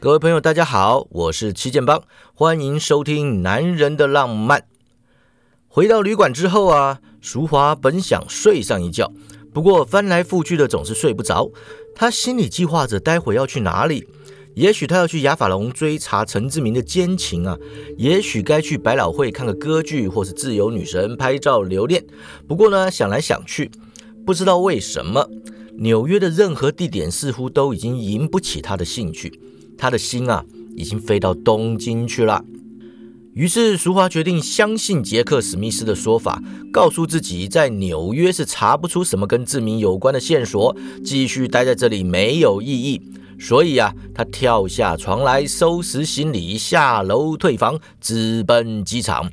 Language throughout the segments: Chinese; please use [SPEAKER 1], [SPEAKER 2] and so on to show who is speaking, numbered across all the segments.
[SPEAKER 1] 各位朋友，大家好，我是七剑帮，欢迎收听《男人的浪漫》。回到旅馆之后啊，淑华本想睡上一觉，不过翻来覆去的总是睡不着。他心里计划着待会要去哪里，也许他要去雅法龙追查陈志明的奸情啊，也许该去百老汇看个歌剧，或是自由女神拍照留念。不过呢，想来想去，不知道为什么，纽约的任何地点似乎都已经引不起他的兴趣，他的心啊，已经飞到东京去了。于是，淑华决定相信杰克·史密斯的说法，告诉自己在纽约是查不出什么跟志明有关的线索，继续待在这里没有意义。所以啊，他跳下床来，收拾行李，下楼退房，直奔机场。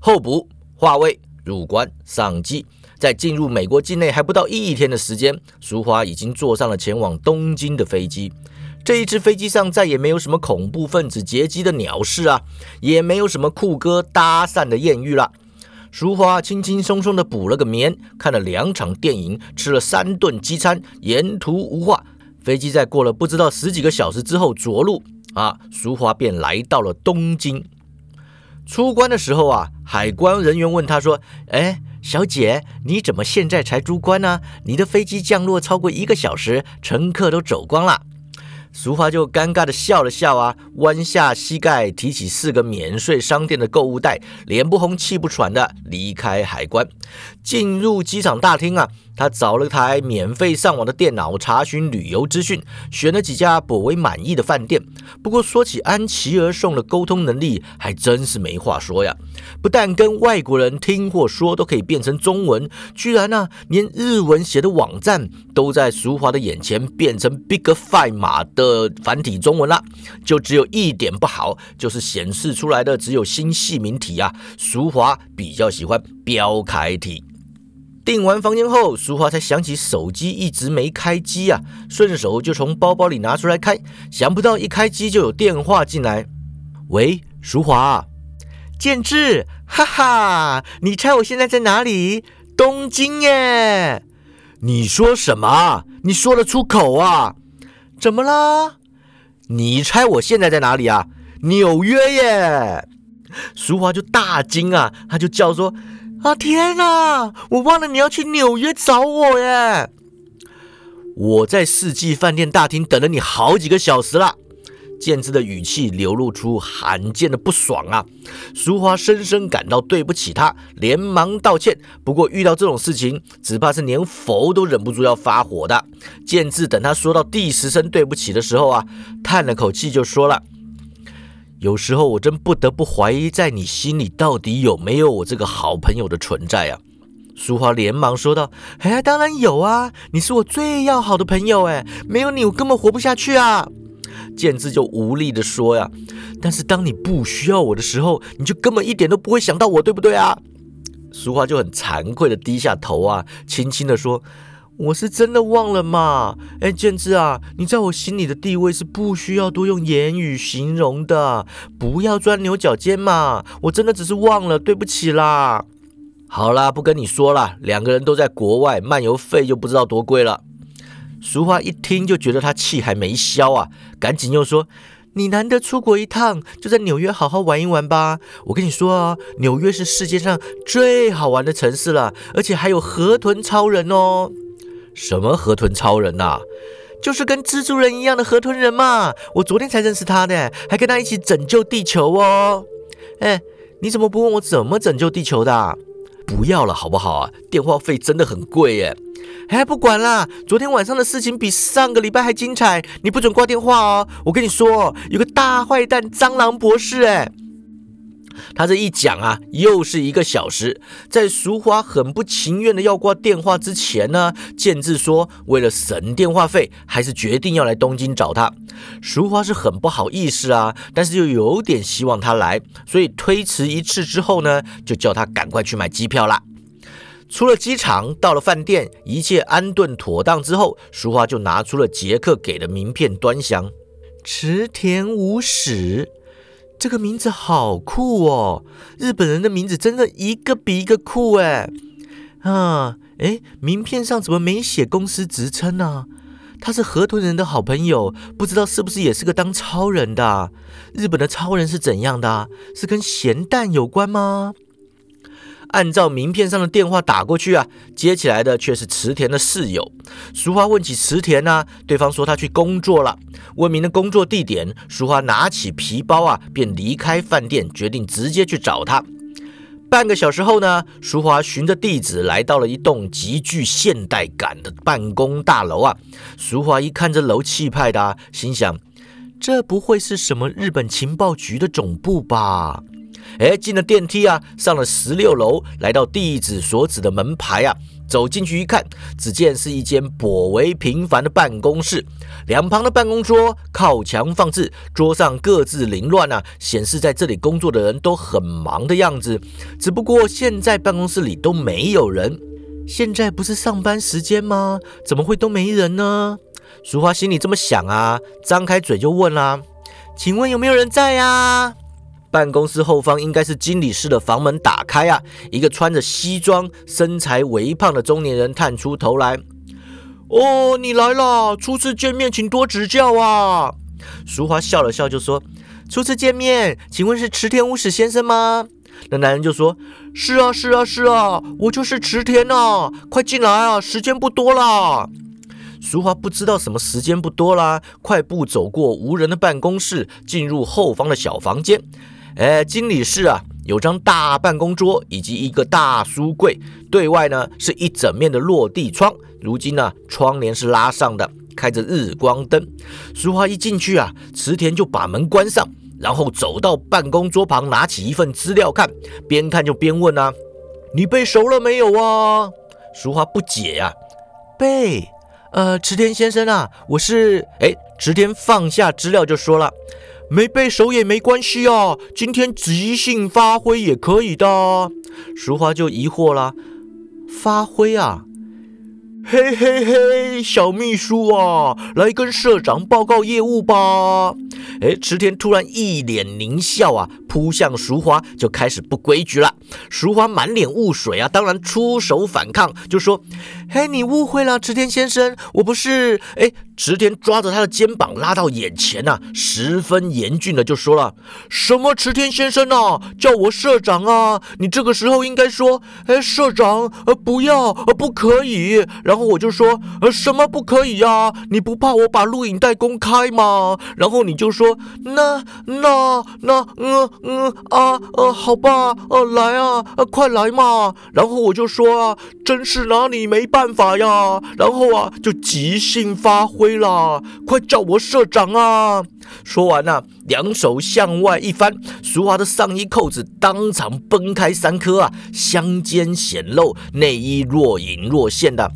[SPEAKER 1] 候补、化位、入关、上机，在进入美国境内还不到一天的时间，淑华已经坐上了前往东京的飞机。这一支飞机上再也没有什么恐怖分子劫机的鸟事啊，也没有什么酷哥搭讪的艳遇了。淑华轻轻松松的补了个眠，看了两场电影，吃了三顿机餐，沿途无话。飞机在过了不知道十几个小时之后着陆啊，淑华便来到了东京。出关的时候啊，海关人员问他说：“哎，小姐，你怎么现在才出关呢？你的飞机降落超过一个小时，乘客都走光了。”俗话就尴尬的笑了笑啊，弯下膝盖，提起四个免税商店的购物袋，脸不红气不喘的离开海关，进入机场大厅啊。他找了台免费上网的电脑，查询旅游资讯，选了几家颇为满意的饭店。不过说起安琪儿送的沟通能力，还真是没话说呀！不但跟外国人听或说都可以变成中文，居然呢，连日文写的网站都在淑华的眼前变成 Big Five 码的繁体中文了。就只有一点不好，就是显示出来的只有新细明体啊。淑华比较喜欢标楷体。订完房间后，淑华才想起手机一直没开机啊，顺手就从包包里拿出来开，想不到一开机就有电话进来。喂，淑华，建志，哈哈，你猜我现在在哪里？东京耶！你说什么？你说得出口啊？怎么啦？你猜我现在在哪里啊？纽约耶！淑华就大惊啊，他就叫说。啊天哪！我忘了你要去纽约找我耶！我在世纪饭店大厅等了你好几个小时了。建志的语气流露出罕见的不爽啊！淑华深深感到对不起他，连忙道歉。不过遇到这种事情，只怕是连佛都忍不住要发火的。建志等他说到第十声对不起的时候啊，叹了口气就说了。有时候我真不得不怀疑，在你心里到底有没有我这个好朋友的存在啊？淑华连忙说道：“哎，当然有啊，你是我最要好的朋友，哎，没有你我根本活不下去啊！”建志就无力的说呀：“但是当你不需要我的时候，你就根本一点都不会想到我，对不对啊？”淑华就很惭愧的低下头啊，轻轻的说。我是真的忘了嘛？哎，建志啊，你在我心里的地位是不需要多用言语形容的，不要钻牛角尖嘛！我真的只是忘了，对不起啦。好啦，不跟你说了，两个人都在国外，漫游费就不知道多贵了。俗话一听就觉得他气还没消啊，赶紧又说：“你难得出国一趟，就在纽约好好玩一玩吧。我跟你说啊，纽约是世界上最好玩的城市了，而且还有河豚超人哦。”什么河豚超人呐？就是跟蜘蛛人一样的河豚人嘛！我昨天才认识他的，还跟他一起拯救地球哦。哎，你怎么不问我怎么拯救地球的？不要了好不好啊？电话费真的很贵耶！哎，不管啦，昨天晚上的事情比上个礼拜还精彩，你不准挂电话哦！我跟你说，有个大坏蛋蟑螂博士，哎。他这一讲啊，又是一个小时。在淑华很不情愿的要挂电话之前呢，建志说为了省电话费，还是决定要来东京找他。淑华是很不好意思啊，但是又有点希望他来，所以推迟一次之后呢，就叫他赶快去买机票啦。出了机场，到了饭店，一切安顿妥当之后，淑华就拿出了杰克给的名片，端详。池田无史。这个名字好酷哦！日本人的名字真的一个比一个酷哎！啊，哎，名片上怎么没写公司职称呢？他是河豚人的好朋友，不知道是不是也是个当超人的？日本的超人是怎样的？是跟咸蛋有关吗？按照名片上的电话打过去啊，接起来的却是池田的室友。淑华问起池田呢，对方说他去工作了。问明了工作地点，淑华拿起皮包啊，便离开饭店，决定直接去找他。半个小时后呢，淑华循着地址来到了一栋极具现代感的办公大楼啊。淑华一看这楼气派的，心想：这不会是什么日本情报局的总部吧？哎，进了电梯啊，上了十六楼，来到地址所指的门牌啊，走进去一看，只见是一间颇为平凡的办公室，两旁的办公桌靠墙放置，桌上各自凌乱啊，显示在这里工作的人都很忙的样子。只不过现在办公室里都没有人，现在不是上班时间吗？怎么会都没人呢？淑华心里这么想啊，张开嘴就问啦：“请问有没有人在呀？”办公室后方应该是经理室的房门打开啊，一个穿着西装、身材微胖的中年人探出头来。哦，你来了，初次见面，请多指教啊。淑华笑了笑就说：“初次见面，请问是池田屋史先生吗？”那男人就说：“是啊，是啊，是啊，我就是池田啊，快进来啊，时间不多了。”淑华不知道什么时间不多啦，快步走过无人的办公室，进入后方的小房间。哎，经理室啊，有张大办公桌以及一个大书柜，对外呢是一整面的落地窗。如今呢，窗帘是拉上的，开着日光灯。淑华一进去啊，池田就把门关上，然后走到办公桌旁，拿起一份资料看，边看就边问啊：“你背熟了没有啊？”淑华不解呀，背。呃，池田先生啊，我是……哎，池田放下资料就说了。没背熟也没关系啊，今天即兴发挥也可以的。淑华就疑惑了，发挥啊？嘿嘿嘿，小秘书啊，来跟社长报告业务吧。哎，池田突然一脸狞笑啊，扑向淑华就开始不规矩了。淑华满脸雾水啊，当然出手反抗，就说：“嘿，你误会了，池田先生，我不是。”哎。池田抓着他的肩膀拉到眼前呐，十分严峻的就说了：“什么池田先生啊，叫我社长啊！你这个时候应该说，哎，社长，呃，不要，呃，不可以。然后我就说，呃，什么不可以呀？你不怕我把录影带公开吗？然后你就说，那那那，嗯嗯啊，呃，好吧，呃，来啊，呃，快来嘛。然后我就说啊，真是拿你没办法呀。然后啊，就即兴发挥。”对啦，快叫我社长啊！说完呢，两手向外一翻，淑华的上衣扣子当场崩开三颗啊，香肩显露，内衣若隐若现的。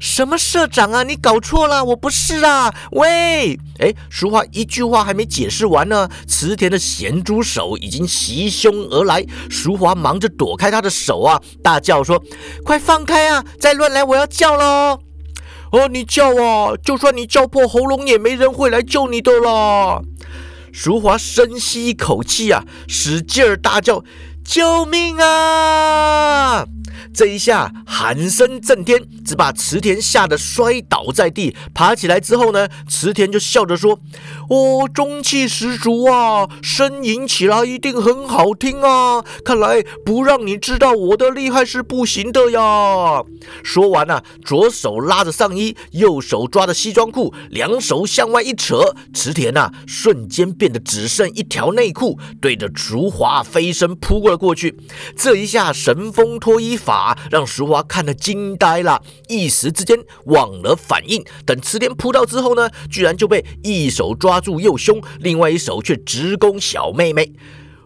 [SPEAKER 1] 什么社长啊？你搞错了，我不是啊！喂，哎，淑华一句话还没解释完呢，池田的咸猪手已经袭胸而来，淑华忙着躲开他的手啊，大叫说：“快放开啊！再乱来我要叫喽！”哦，你叫啊！就算你叫破喉咙，也没人会来救你的啦。淑华深吸一口气啊，使劲儿大叫：“救命啊！”这一下喊声震天，只把池田吓得摔倒在地。爬起来之后呢，池田就笑着说：“哦，中气十足啊，呻吟起来一定很好听啊！看来不让你知道我的厉害是不行的呀。”说完呢，左手拉着上衣，右手抓着西装裤，两手向外一扯，池田呐瞬间变得只剩一条内裤，对着淑华飞身扑过了过去。这一下神风脱衣法。让淑华看得惊呆了，一时之间忘了反应。等池田扑到之后呢，居然就被一手抓抓住右胸，另外一手却直攻小妹妹。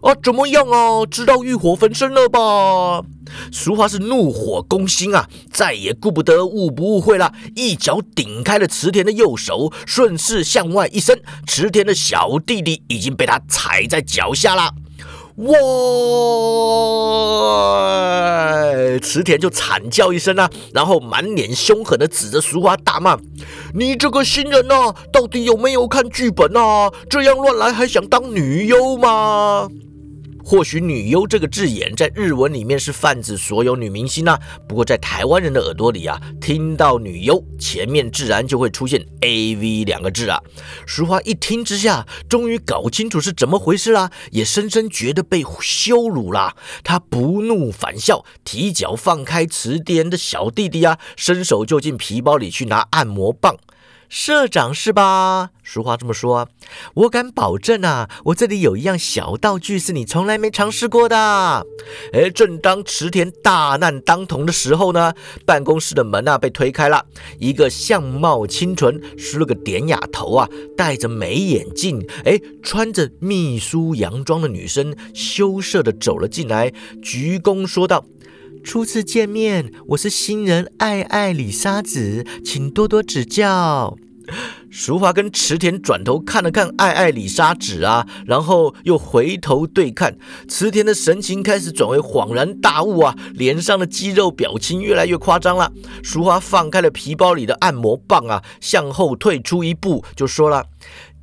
[SPEAKER 1] 啊，怎么样啊？知道欲火焚身了吧？俗话是怒火攻心啊，再也顾不得误不误会了，一脚顶开了池田的右手，顺势向外一伸，池田的小弟弟已经被他踩在脚下了。哇！池田就惨叫一声啊，然后满脸凶狠的指着淑华大骂：“你这个新人呐，到底有没有看剧本啊？这样乱来还想当女优吗？”或许“女优”这个字眼在日文里面是泛指所有女明星啊，不过在台湾人的耳朵里啊，听到“女优”前面自然就会出现 “AV” 两个字啊。淑华一听之下，终于搞清楚是怎么回事啦，也深深觉得被羞辱啦。他不怒反笑，提脚放开池田的小弟弟啊，伸手就进皮包里去拿按摩棒。社长是吧？俗话这么说，我敢保证啊，我这里有一样小道具是你从来没尝试过的。哎，正当池田大难当头的时候呢，办公室的门啊被推开了，一个相貌清纯、梳了个典雅头啊、戴着美眼镜、哎穿着秘书洋装的女生羞涩的走了进来，鞠躬说道。初次见面，我是新人爱爱李沙子，请多多指教。淑华跟池田转头看了看爱爱李沙子啊，然后又回头对看池田的神情开始转为恍然大悟啊，脸上的肌肉表情越来越夸张了。淑华放开了皮包里的按摩棒啊，向后退出一步，就说了：“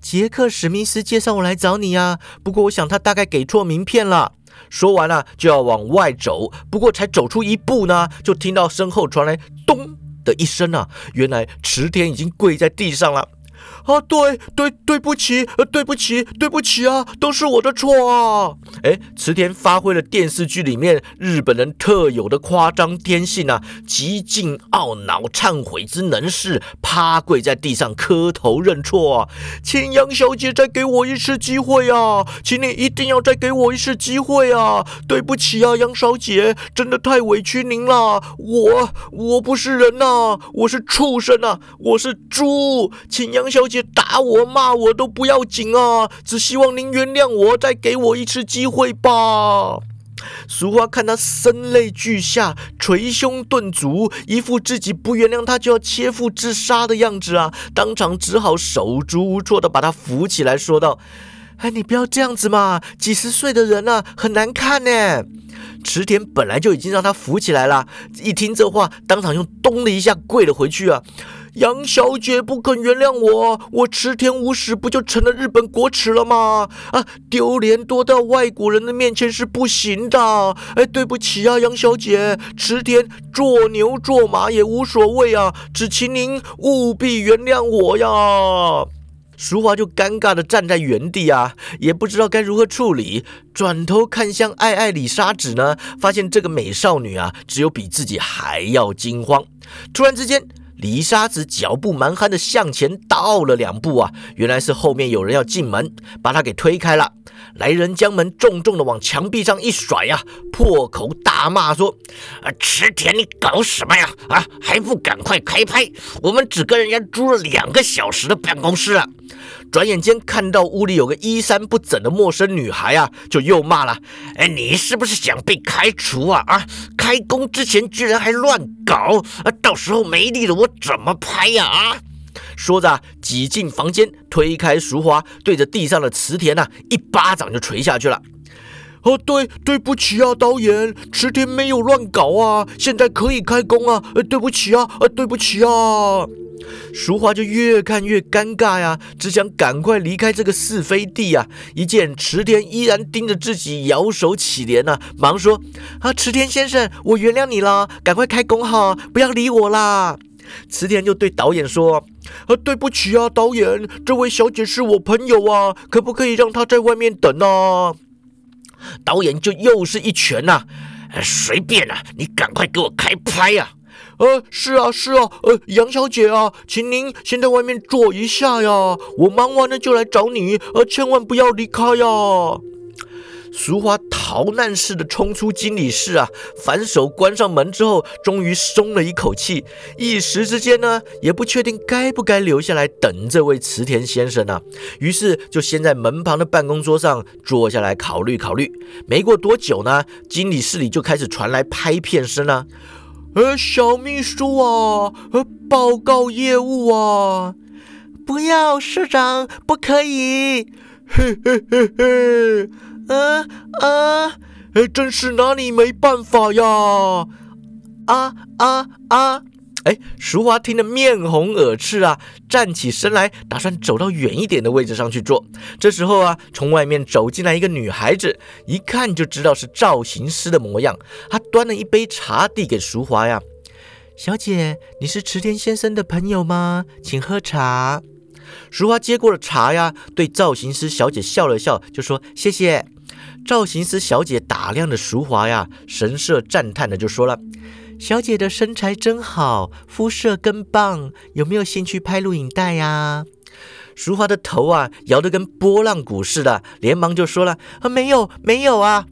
[SPEAKER 1] 杰克史密斯介绍我来找你啊，不过我想他大概给错名片了。”说完了，就要往外走，不过才走出一步呢，就听到身后传来“咚”的一声啊！原来池田已经跪在地上了。啊，对对，对不起，对不起，对不起啊，都是我的错啊！哎，池田发挥了电视剧里面日本人特有的夸张天性啊，极尽懊恼、忏悔之能事，趴跪在地上磕头认错啊！请杨小姐再给我一次机会啊！请你一定要再给我一次机会啊！对不起啊，杨小姐，真的太委屈您了，我我不是人呐，我是畜生呐，我是猪，请杨小姐。打我骂我都不要紧啊，只希望您原谅我，再给我一次机会吧。俗话看他声泪俱下、捶胸顿足，一副自己不原谅他就要切腹自杀的样子啊，当场只好手足无措的把他扶起来，说道：“哎，你不要这样子嘛，几十岁的人了，很难看呢。”池田本来就已经让他扶起来了，一听这话，当场又咚的一下跪了回去啊。杨小姐不肯原谅我，我池田无史不就成了日本国耻了吗？啊，丢脸多到外国人的面前是不行的。哎，对不起啊，杨小姐，池田做牛做马也无所谓啊，只请您务必原谅我呀。淑华就尴尬的站在原地啊，也不知道该如何处理，转头看向爱爱里沙子呢，发现这个美少女啊，只有比自己还要惊慌。突然之间。李沙子脚步蛮憨的向前倒了两步啊，原来是后面有人要进门，把他给推开了。来人将门重重的往墙壁上一甩呀，破口大骂说：“啊，池田，你搞什么呀？啊，还不赶快开拍！我们只跟人家租了两个小时的办公室啊！”转眼间看到屋里有个衣衫不整的陌生女孩啊，就又骂了：“哎，你是不是想被开除啊？啊，开工之前居然还乱搞啊！到时候没力了，我怎么拍呀？”啊！说着挤进房间，推开淑华，对着地上的池田呐，一巴掌就捶下去了。哦，对，对不起啊，导演，池田没有乱搞啊，现在可以开工啊。呃，对不起啊，呃，对不起啊。淑华就越看越尴尬呀，只想赶快离开这个是非地呀。一见池田依然盯着自己，摇手乞怜呐，忙说：“啊，池田先生，我原谅你了，赶快开工哈，不要理我啦。”池田就对导演说：“啊，对不起啊，导演，这位小姐是我朋友啊，可不可以让她在外面等啊？”导演就又是一拳呐，随便啊，你赶快给我开拍呀！呃，是啊，是啊，呃，杨小姐啊，请您先在外面坐一下呀，我忙完了就来找你，呃，千万不要离开呀。淑华逃难似的冲出经理室啊，反手关上门之后，终于松了一口气。一时之间呢，也不确定该不该留下来等这位池田先生呢。于是就先在门旁的办公桌上坐下来考虑考虑。没过多久呢，经理室里就开始传来拍片声啊。呃，小秘书啊，呃，报告业务啊，
[SPEAKER 2] 不要，市长，不可以。
[SPEAKER 1] 嘿嘿嘿嘿。呃呃，真是拿你没办法呀！
[SPEAKER 2] 啊啊啊！
[SPEAKER 1] 哎，淑华听得面红耳赤啊，站起身来，打算走到远一点的位置上去坐。这时候啊，从外面走进来一个女孩子，一看就知道是造型师的模样。她端了一杯茶递给淑华呀：“
[SPEAKER 2] 小姐，你是池田先生的朋友吗？请喝茶。”
[SPEAKER 1] 淑华接过了茶呀，对造型师小姐笑了笑，就说：“谢谢。”造型师小姐打量着淑华呀，神色赞叹的就说了。
[SPEAKER 2] 小姐的身材真好，肤色更棒，有没有兴趣拍录影带呀？
[SPEAKER 1] 淑华的头啊摇得跟波浪鼓似的，连忙就说了：“
[SPEAKER 2] 啊，没有，没有啊。”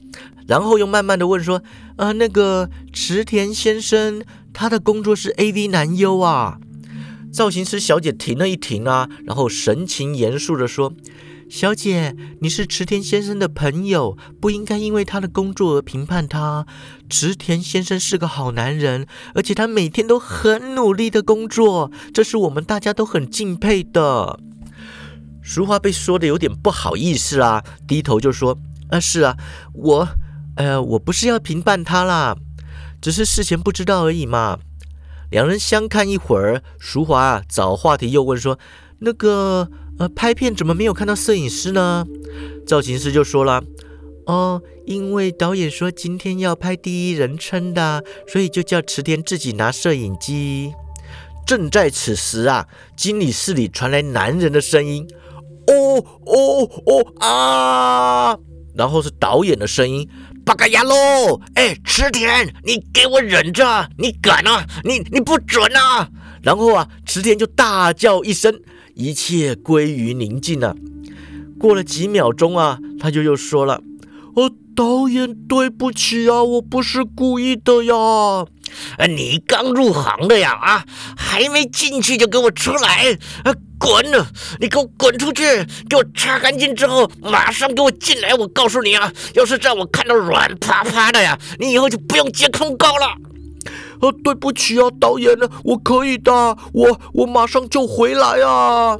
[SPEAKER 1] 然后又慢慢的问说：“
[SPEAKER 2] 呃，那个池田先生，他的工作是 AV 男优啊？”
[SPEAKER 1] 造型师小姐停了一停啊，然后神情严肃的说。
[SPEAKER 2] 小姐，你是池田先生的朋友，不应该因为他的工作而评判他。池田先生是个好男人，而且他每天都很努力的工作，这是我们大家都很敬佩的。
[SPEAKER 1] 淑华被说的有点不好意思啦，低头就说：“
[SPEAKER 2] 啊，是啊，我，呃，我不是要评判他啦，只是事前不知道而已嘛。”
[SPEAKER 1] 两人相看一会儿，淑华找话题又问说：“
[SPEAKER 2] 那个。”呃，拍片怎么没有看到摄影师呢？
[SPEAKER 1] 造型师就说了：“
[SPEAKER 2] 哦，因为导演说今天要拍第一人称的，所以就叫池田自己拿摄影机。”
[SPEAKER 1] 正在此时啊，经理室里传来男人的声音：“哦哦哦啊！”然后是导演的声音：“八嘎呀喽！哎，池田，你给我忍着！你敢啊？你你不准啊！”然后啊，池田就大叫一声。一切归于宁静了。过了几秒钟啊，他就又说了：“
[SPEAKER 2] 哦，导演，对不起啊，我不是故意的呀。
[SPEAKER 3] 啊，你刚入行的呀，啊，还没进去就给我出来，啊，滚！你给我滚出去！给我擦干净之后，马上给我进来。我告诉你啊，要是让我看到软趴趴的呀，你以后就不用接通告了。”
[SPEAKER 2] 啊，对不起啊，导演呢？我可以的，我我马上就回来啊！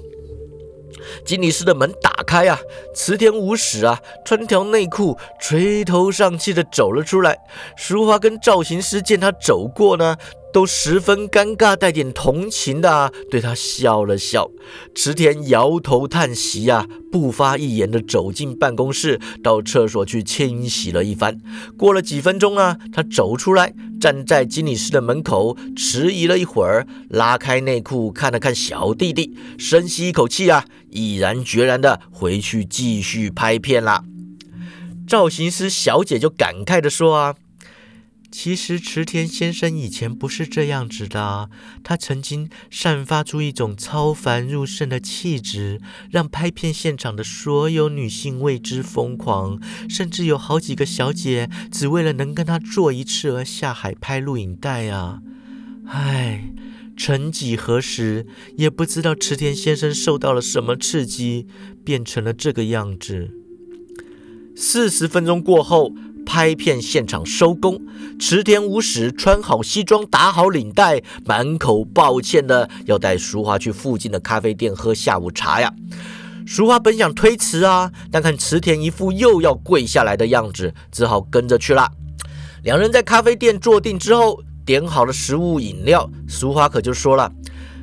[SPEAKER 1] 经理室的门打开啊，池田无史啊，穿条内裤，垂头丧气的走了出来。淑华跟造型师见他走过呢。都十分尴尬，带点同情的啊对他笑了笑。池田摇头叹息啊，不发一言的走进办公室，到厕所去清洗了一番。过了几分钟啊，他走出来，站在经理室的门口，迟疑了一会儿，拉开内裤看了看小弟弟，深吸一口气啊，毅然决然的回去继续拍片啦。造型师小姐就感慨的说啊。
[SPEAKER 2] 其实池田先生以前不是这样子的，他曾经散发出一种超凡入圣的气质，让拍片现场的所有女性为之疯狂，甚至有好几个小姐只为了能跟他做一次而下海拍录影带啊！唉，曾几何时，也不知道池田先生受到了什么刺激，变成了这个样子。
[SPEAKER 1] 四十分钟过后。拍片现场收工，池田无史穿好西装，打好领带，满口抱歉的要带淑华去附近的咖啡店喝下午茶呀。淑华本想推辞啊，但看池田一副又要跪下来的样子，只好跟着去了。两人在咖啡店坐定之后，点好了食物饮料，淑华可就说了。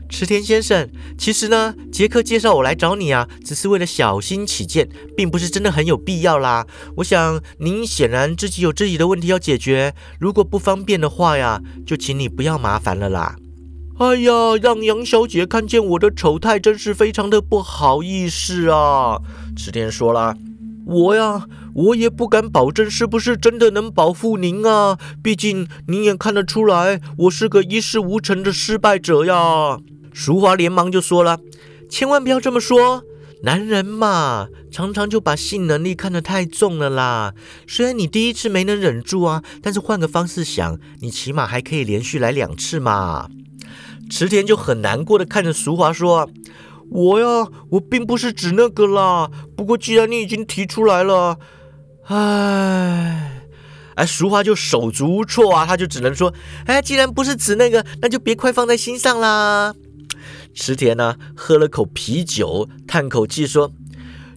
[SPEAKER 2] 池田先生，其实呢，杰克介绍我来找你啊，只是为了小心起见，并不是真的很有必要啦。我想您显然自己有自己的问题要解决，如果不方便的话呀，就请你不要麻烦了啦。
[SPEAKER 4] 哎呀，让杨小姐看见我的丑态，真是非常的不好意思啊。
[SPEAKER 1] 池田说了，
[SPEAKER 4] 我呀，我也不敢保证是不是真的能保护您啊，毕竟您也看得出来，我是个一事无成的失败者呀。
[SPEAKER 1] 淑华连忙就说了：“
[SPEAKER 2] 千万不要这么说，男人嘛，常常就把性能力看得太重了啦。虽然你第一次没能忍住啊，但是换个方式想，你起码还可以连续来两次嘛。”
[SPEAKER 1] 池田就很难过的看着淑华说：“
[SPEAKER 4] 我呀，我并不是指那个啦。不过既然你已经提出来了，唉，
[SPEAKER 1] 哎，淑华就手足无措啊，他就只能说：
[SPEAKER 2] 哎，既然不是指那个，那就别快放在心上啦。”
[SPEAKER 1] 池田呢，喝了口啤酒，叹口气说：“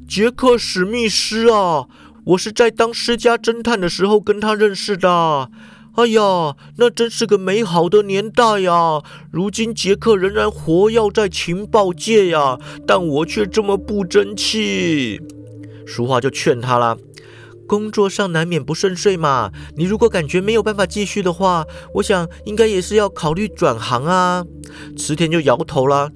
[SPEAKER 4] 杰克史密斯啊，我是在当私家侦探的时候跟他认识的。哎呀，那真是个美好的年代呀！如今杰克仍然活跃在情报界呀，但我却这么不争气。
[SPEAKER 2] 淑华就劝他啦：“工作上难免不顺遂嘛，你如果感觉没有办法继续的话，我想应该也是要考虑转行啊。”
[SPEAKER 4] 池田就摇头了。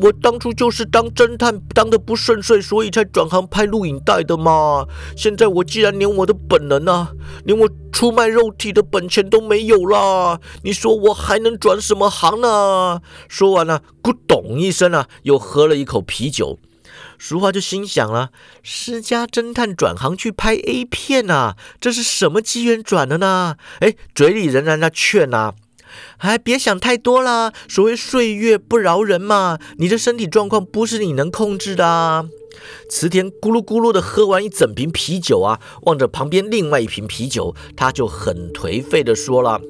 [SPEAKER 4] 我当初就是当侦探当的不顺遂，所以才转行拍录影带的嘛。现在我既然连我的本能啊，连我出卖肉体的本钱都没有啦，你说我还能转什么行呢？说完了，咕咚一声啊，又喝了一口啤酒。
[SPEAKER 2] 淑华就心想了：私家侦探转行去拍 A 片啊，这是什么机缘转的呢？哎，嘴里仍然在劝啊。还别想太多啦，所谓岁月不饶人嘛，你的身体状况不是你能控制的啊。
[SPEAKER 1] 池田咕噜咕噜的喝完一整瓶啤酒啊，望着旁边另外一瓶啤酒，他就很颓废的说了。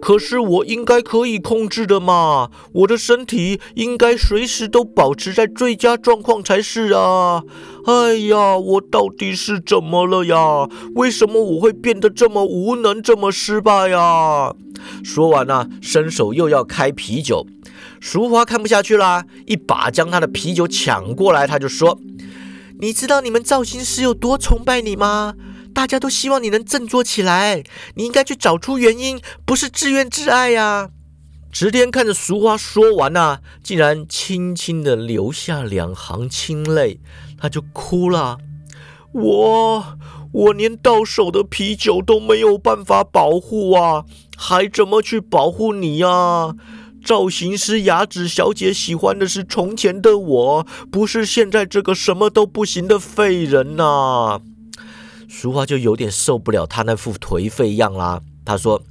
[SPEAKER 4] 可是我应该可以控制的嘛，我的身体应该随时都保持在最佳状况才是啊！哎呀，我到底是怎么了呀？为什么我会变得这么无能，这么失败呀？
[SPEAKER 1] 说完呢，伸手又要开啤酒，淑华看不下去啦，一把将他的啤酒抢过来，他就说：“
[SPEAKER 2] 你知道你们造型师有多崇拜你吗？”大家都希望你能振作起来，你应该去找出原因，不是自怨自艾呀。
[SPEAKER 1] 池田看着俗话说完啊，竟然轻轻的流下两行清泪，他就哭了。
[SPEAKER 4] 我我连到手的啤酒都没有办法保护啊，还怎么去保护你呀？造型师雅子小姐喜欢的是从前的我，不是现在这个什么都不行的废人呐。
[SPEAKER 1] 淑华就有点受不了他那副颓废样啦。他说：“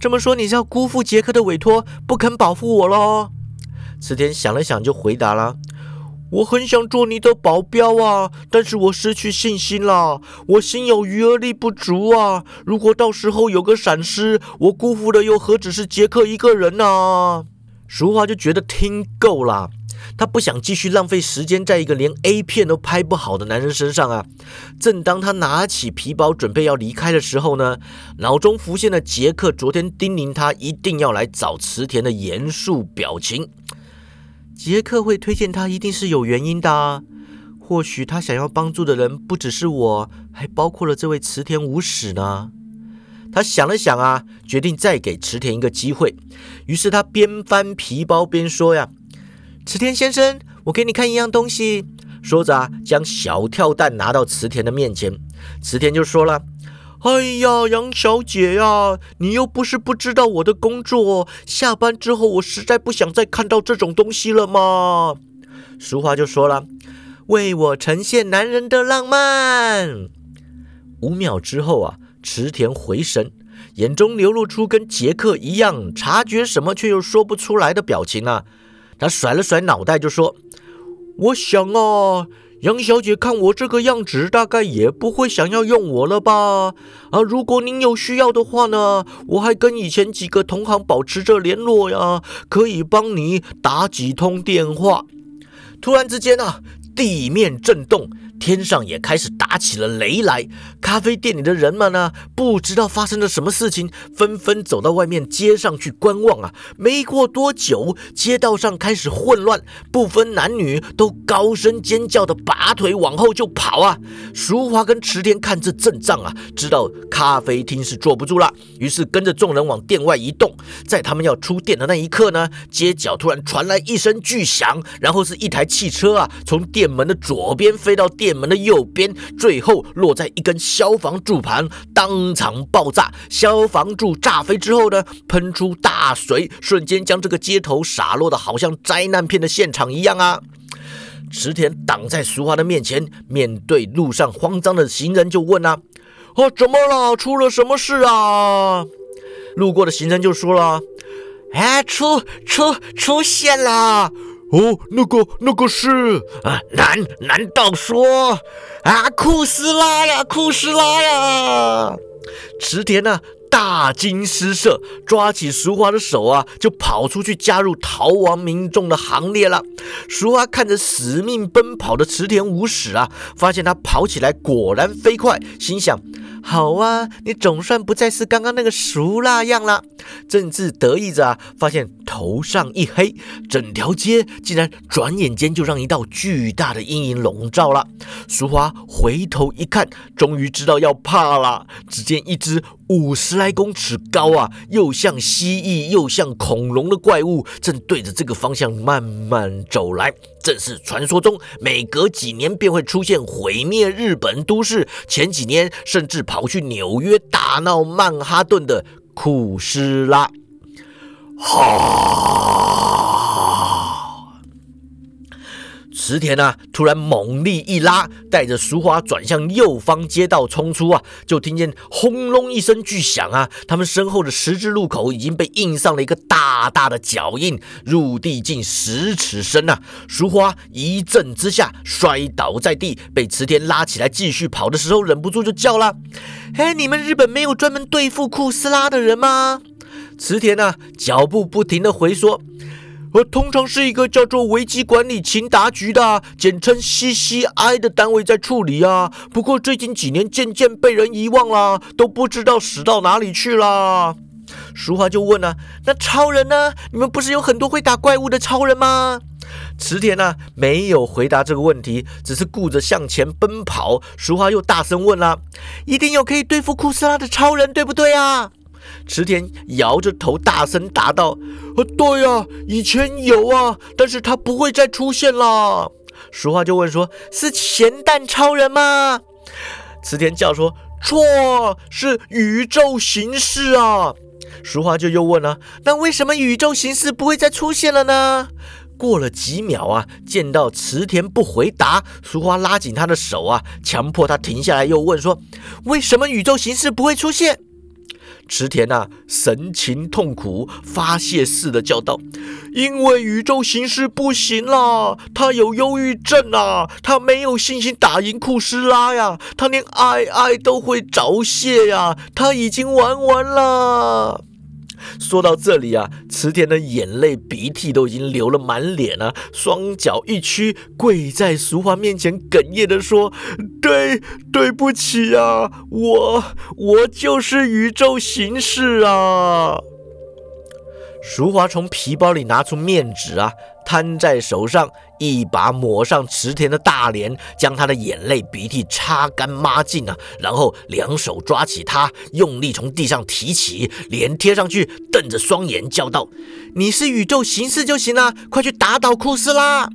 [SPEAKER 2] 这么说你是要辜负杰克的委托，不肯保护我喽？”
[SPEAKER 1] 池田想了想，就回答了：“
[SPEAKER 4] 我很想做你的保镖啊，但是我失去信心了。我心有余而力不足啊。如果到时候有个闪失，我辜负的又何止是杰克一个人呢？”
[SPEAKER 1] 淑华就觉得听够了。他不想继续浪费时间在一个连 A 片都拍不好的男人身上啊！正当他拿起皮包准备要离开的时候呢，脑中浮现了杰克昨天叮咛他一定要来找池田的严肃表情。
[SPEAKER 2] 杰克会推荐他，一定是有原因的。啊或许他想要帮助的人不只是我，还包括了这位池田无史呢。
[SPEAKER 1] 他想了想啊，决定再给池田一个机会。于是他边翻皮包边说呀。
[SPEAKER 2] 池田先生，我给你看一样东西。
[SPEAKER 1] 说着啊，将小跳蛋拿到池田的面前。池田就说了：“
[SPEAKER 4] 哎呀，杨小姐呀，你又不是不知道我的工作。下班之后，我实在不想再看到这种东西了嘛。”
[SPEAKER 1] 淑华就说了：“
[SPEAKER 2] 为我呈现男人的浪漫。”
[SPEAKER 1] 五秒之后啊，池田回神，眼中流露出跟杰克一样察觉什么却又说不出来的表情啊。他甩了甩脑袋，就说：“
[SPEAKER 4] 我想啊，杨小姐看我这个样子，大概也不会想要用我了吧？啊，如果您有需要的话呢，我还跟以前几个同行保持着联络呀，可以帮你打几通电话。”
[SPEAKER 1] 突然之间啊，地面震动。天上也开始打起了雷来，咖啡店里的人们呢，不知道发生了什么事情，纷纷走到外面街上去观望啊。没过多久，街道上开始混乱，不分男女都高声尖叫的拔腿往后就跑啊。淑华跟池田看这阵仗啊，知道咖啡厅是坐不住了，于是跟着众人往店外移动。在他们要出店的那一刻呢，街角突然传来一声巨响，然后是一台汽车啊，从店门的左边飞到店。店门的右边，最后落在一根消防柱旁，当场爆炸。消防柱炸飞之后呢，喷出大水，瞬间将这个街头洒落的好像灾难片的现场一样啊！池田挡在俗华的面前，面对路上慌张的行人就问啊：“
[SPEAKER 4] 哦，怎么了？出了什么事啊？”
[SPEAKER 1] 路过的行人就说了：“
[SPEAKER 3] 哎，出出出现了。”
[SPEAKER 4] 哦，那个那个是
[SPEAKER 3] 啊？难难道说啊？库斯拉呀，库斯拉呀！
[SPEAKER 1] 池田呐，大惊失色，抓起淑华的手啊，就跑出去加入逃亡民众的行列了。淑华看着死命奔跑的池田无史啊，发现他跑起来果然飞快，心想：
[SPEAKER 2] 好啊，你总算不再是刚刚那个熟辣样了。
[SPEAKER 1] 正自得意着啊，发现头上一黑，整条街竟然转眼间就让一道巨大的阴影笼罩了。淑华回头一看，终于知道要怕了。只见一只五十来公尺高啊，又像蜥蜴又像恐龙的怪物，正对着这个方向慢慢走来。正是传说中每隔几年便会出现毁灭日本都市，前几年甚至跑去纽约大闹曼哈顿的。库斯拉，哈！池田啊，突然猛力一拉，带着淑华转向右方街道冲出啊！就听见轰隆一声巨响啊！他们身后的十字路口已经被印上了一个大大的脚印，入地近十尺深呐！淑华一震之下摔倒在地，被池田拉起来继续跑的时候，忍不住就叫了。
[SPEAKER 2] 哎，你们日本没有专门对付库斯拉的人吗？
[SPEAKER 1] 池田呢，脚步不停的回说：“
[SPEAKER 4] 我通常是一个叫做危机管理勤达局的，简称 CCI 的单位在处理啊。不过最近几年渐渐被人遗忘了，都不知道死到哪里去了。”
[SPEAKER 2] 淑华就问了：“那超人呢？你们不是有很多会打怪物的超人吗？”
[SPEAKER 1] 池田呢没有回答这个问题，只是顾着向前奔跑。淑华又大声问了：“
[SPEAKER 2] 一定有可以对付库斯拉的超人，对不对啊？”
[SPEAKER 1] 池田摇着头大声答道：“
[SPEAKER 4] 呃，对呀，以前有啊，但是他不会再出现了。”
[SPEAKER 2] 淑华就问说：“是咸蛋超人吗？”
[SPEAKER 1] 池田叫说：“
[SPEAKER 4] 错，是宇宙形式啊。”
[SPEAKER 1] 淑华就又问了：“
[SPEAKER 2] 那为什么宇宙形式不会再出现了呢？”
[SPEAKER 1] 过了几秒啊，见到池田不回答，淑华拉紧他的手啊，强迫他停下来，又问说：“
[SPEAKER 2] 为什么宇宙形式不会出现？”
[SPEAKER 1] 池田呐，神情痛苦，发泄似的叫道：“
[SPEAKER 4] 因为宇宙形势不行啦，他有忧郁症啊，他没有信心打赢库斯拉呀，他连爱爱都会早泄呀，他已经玩完了。”
[SPEAKER 1] 说到这里啊，池田的眼泪鼻涕都已经流了满脸了，双脚一屈，跪在淑华面前，哽咽的说：“
[SPEAKER 4] 对，对不起啊，我我就是宇宙形式啊。”
[SPEAKER 1] 淑华从皮包里拿出面纸啊，摊在手上，一把抹上池田的大脸，将他的眼泪鼻涕擦干抹净啊，然后两手抓起他，用力从地上提起，脸贴上去，瞪着双眼叫道：“
[SPEAKER 2] 你是宇宙形式就行了，快去打倒库斯拉！”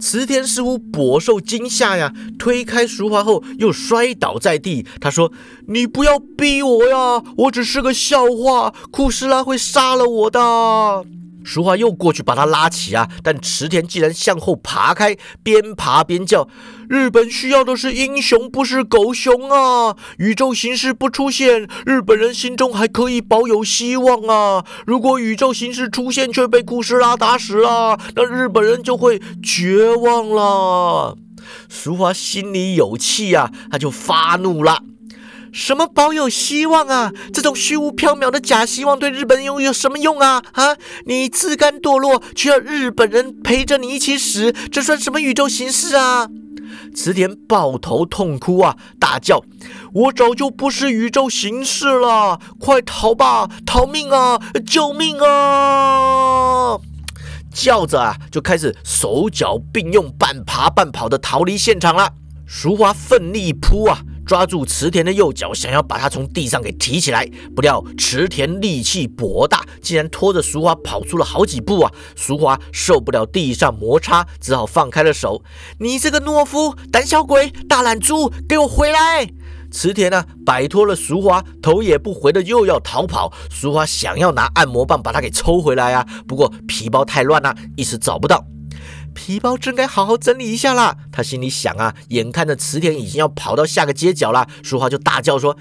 [SPEAKER 1] 池田似乎颇受惊吓呀，推开淑华后又摔倒在地。他说：“
[SPEAKER 4] 你不要逼我呀，我只是个笑话，库斯拉会杀了我的。”
[SPEAKER 1] 淑华又过去把他拉起啊，但池田竟然向后爬开，边爬边叫：“
[SPEAKER 4] 日本需要的是英雄，不是狗熊啊！宇宙形式不出现，日本人心中还可以保有希望啊！如果宇宙形式出现却被库斯拉打死了，那日本人就会绝望了。”
[SPEAKER 1] 淑华心里有气呀，他就发怒了。
[SPEAKER 2] 什么保有希望啊？这种虚无缥缈的假希望对日本人又有什么用啊？啊！你自甘堕落，却要日本人陪着你一起死，这算什么宇宙形式啊？
[SPEAKER 1] 池田抱头痛哭啊，大叫：“
[SPEAKER 4] 我早就不是宇宙形式了！快逃吧，逃命啊！救命啊！”
[SPEAKER 1] 叫着啊，就开始手脚并用，半爬半跑的逃离现场了。淑华奋力一扑啊！抓住池田的右脚，想要把他从地上给提起来，不料池田力气博大，竟然拖着淑华跑出了好几步啊！淑华受不了地上摩擦，只好放开了手。
[SPEAKER 2] 你这个懦夫、胆小鬼、大懒猪，给我回来！
[SPEAKER 1] 池田呢，摆脱了淑华，头也不回的又要逃跑。淑华想要拿按摩棒把他给抽回来啊，不过皮包太乱了，一时找不到。
[SPEAKER 2] 皮包真该好好整理一下啦！
[SPEAKER 1] 他心里想啊，眼看着池田已经要跑到下个街角了，淑华就大叫说：“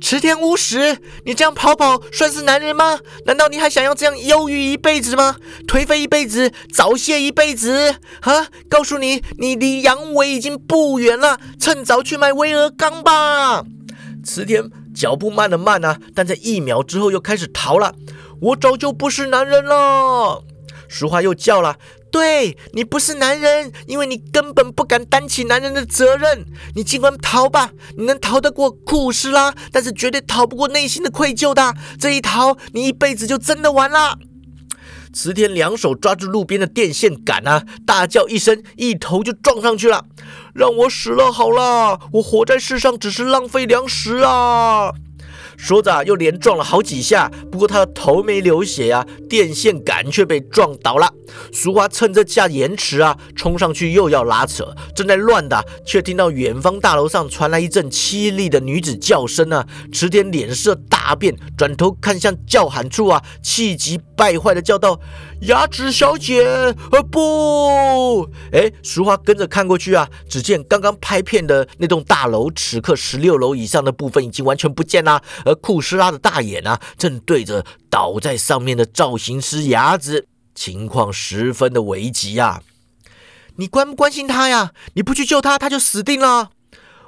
[SPEAKER 2] 池田无耻！你这样跑跑算是男人吗？难道你还想要这样忧郁一辈子吗？颓废一辈子，早泄一辈子？啊！告诉你，你离阳痿已经不远了，趁早去买威尔刚吧！”
[SPEAKER 1] 池田脚步慢了慢啊，但在一秒之后又开始逃了。
[SPEAKER 4] 我早就不是男人了！
[SPEAKER 1] 淑华又叫了。
[SPEAKER 2] 对你不是男人，因为你根本不敢担起男人的责任。你尽管逃吧，你能逃得过库斯拉，但是绝对逃不过内心的愧疚的。这一逃，你一辈子就真的完了。
[SPEAKER 1] 池田两手抓住路边的电线杆啊，大叫一声，一头就撞上去了。
[SPEAKER 4] 让我死了好了，我活在世上只是浪费粮食啊！
[SPEAKER 1] 说着，又连撞了好几下，不过他的头没流血啊，电线杆却被撞倒了。淑华趁这下延迟啊，冲上去又要拉扯，正在乱打，却听到远方大楼上传来一阵凄厉的女子叫声啊！池田脸色大变，转头看向叫喊处啊，气急败坏的叫道：“
[SPEAKER 4] 牙子小姐，呃不！”
[SPEAKER 1] 哎，淑华跟着看过去啊，只见刚刚拍片的那栋大楼，此刻十六楼以上的部分已经完全不见啦。而库斯拉的大眼啊，正对着倒在上面的造型师牙子，情况十分的危急啊！
[SPEAKER 2] 你关不关心他呀？你不去救他，他就死定了。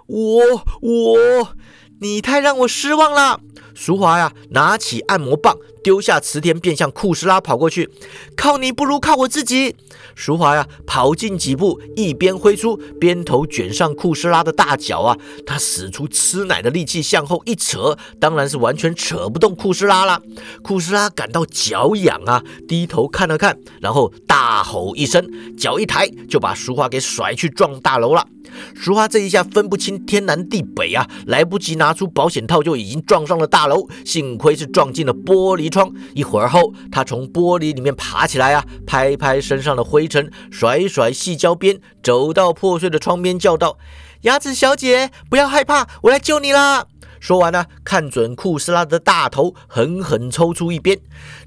[SPEAKER 4] 我我，
[SPEAKER 2] 你太让我失望了。
[SPEAKER 1] 淑华呀，拿起按摩棒，丢下池田，便向库斯拉跑过去。
[SPEAKER 2] 靠你不如靠我自己。
[SPEAKER 1] 淑华呀，跑进几步，一边挥出鞭头卷上库斯拉的大脚啊，他使出吃奶的力气向后一扯，当然是完全扯不动库斯拉了。库斯拉感到脚痒啊，低头看了看，然后大吼一声，脚一抬就把淑华给甩去撞大楼了。淑华这一下分不清天南地北啊，来不及拿出保险套就已经撞上了大楼，幸亏是撞进了玻璃窗。一会儿后，他从玻璃里面爬起来啊，拍拍身上的灰尘，甩甩细胶边，走到破碎的窗边，叫道：“
[SPEAKER 2] 鸭子小姐，不要害怕，我来救你啦！”
[SPEAKER 1] 说完呢，看准库斯拉的大头，狠狠抽出一鞭。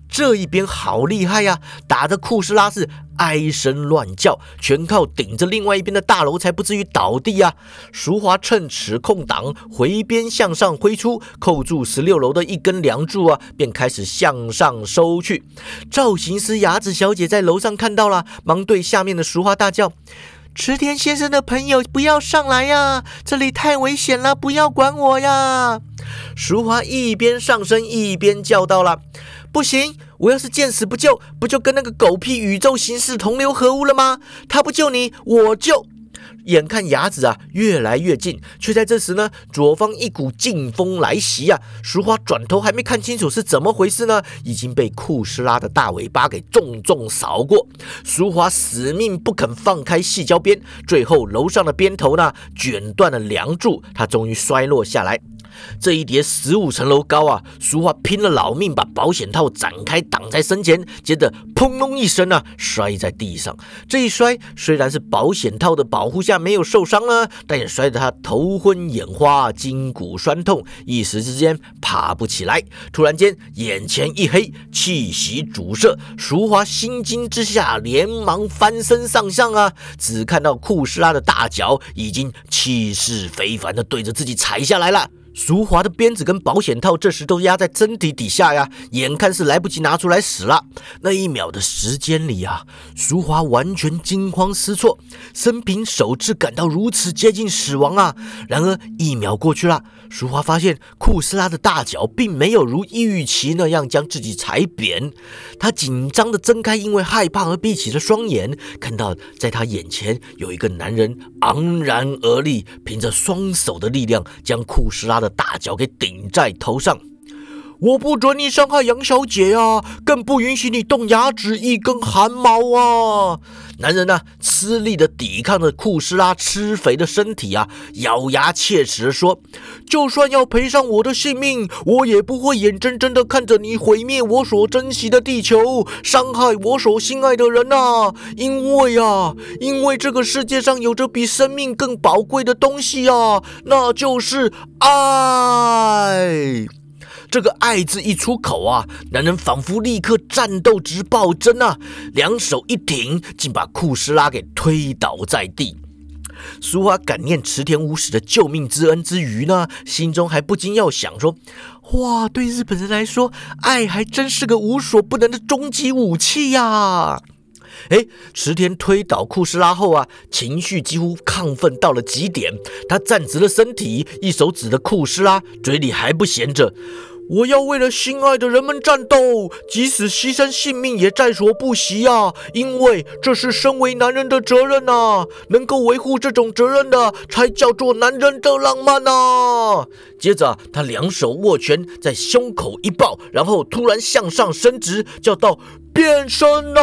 [SPEAKER 1] 这一边好厉害呀，打得库斯拉是哀声乱叫，全靠顶着另外一边的大楼才不至于倒地呀。淑华趁此空档回鞭向上挥出，扣住十六楼的一根梁柱啊，便开始向上收去。造型师雅子小姐在楼上看到了，忙对下面的淑华大叫：“
[SPEAKER 2] 池田先生的朋友，不要上来呀，这里太危险了，不要管我呀！”
[SPEAKER 1] 淑华一边上身一边叫道了。
[SPEAKER 2] 不行！我要是见死不救，不就跟那个狗屁宇宙形式同流合污了吗？他不救你，我救！
[SPEAKER 1] 眼看牙子啊越来越近，却在这时呢，左方一股劲风来袭啊！淑华转头还没看清楚是怎么回事呢，已经被库斯拉的大尾巴给重重扫过。淑华死命不肯放开细胶边，最后楼上的鞭头呢卷断了梁柱，他终于摔落下来。这一叠十五层楼高啊！淑华拼了老命把保险套展开挡在身前，接着砰隆一声啊，摔在地上。这一摔虽然是保险套的保护下没有受伤了，但也摔得他头昏眼花、筋骨酸痛，一时之间爬不起来。突然间眼前一黑，气息阻塞，淑华心惊之下连忙翻身上向啊，只看到库斯拉的大脚已经气势非凡的对着自己踩下来了。淑华的鞭子跟保险套这时都压在身体底下呀，眼看是来不及拿出来使了。那一秒的时间里啊，淑华完全惊慌失措，生平首次感到如此接近死亡啊。然而一秒过去了，淑华发现库斯拉的大脚并没有如预期那样将自己踩扁，他紧张的睁开因为害怕而闭起的双眼，看到在他眼前有一个男人昂然而立，凭着双手的力量将库斯拉的。大脚给顶在头上，
[SPEAKER 4] 我不准你伤害杨小姐啊，更不允许你动牙齿一根汗毛啊！
[SPEAKER 1] 男人呢，吃力的抵抗着库斯拉吃肥的身体啊，咬牙切齿的说：“
[SPEAKER 4] 就算要赔上我的性命，我也不会眼睁睁的看着你毁灭我所珍惜的地球，伤害我所心爱的人啊！因为啊，因为这个世界上有着比生命更宝贵的东西啊，那就是爱。”
[SPEAKER 1] 这个“爱”字一出口啊，男人仿佛立刻战斗值暴增啊，两手一挺，竟把库斯拉给推倒在地。淑华感念池田武史的救命之恩之余呢，心中还不禁要想说：哇，对日本人来说，爱还真是个无所不能的终极武器呀！哎，池田推倒库斯拉后啊，情绪几乎亢奋到了极点，他站直了身体，一手指着库斯拉，嘴里还不闲着。
[SPEAKER 4] 我要为了心爱的人们战斗，即使牺牲性命也在所不惜啊！因为这是身为男人的责任呐！能够维护这种责任的，才叫做男人的浪漫呐！
[SPEAKER 1] 接着，他两手握拳，在胸口一抱，然后突然向上伸直，叫道：“变身呐！”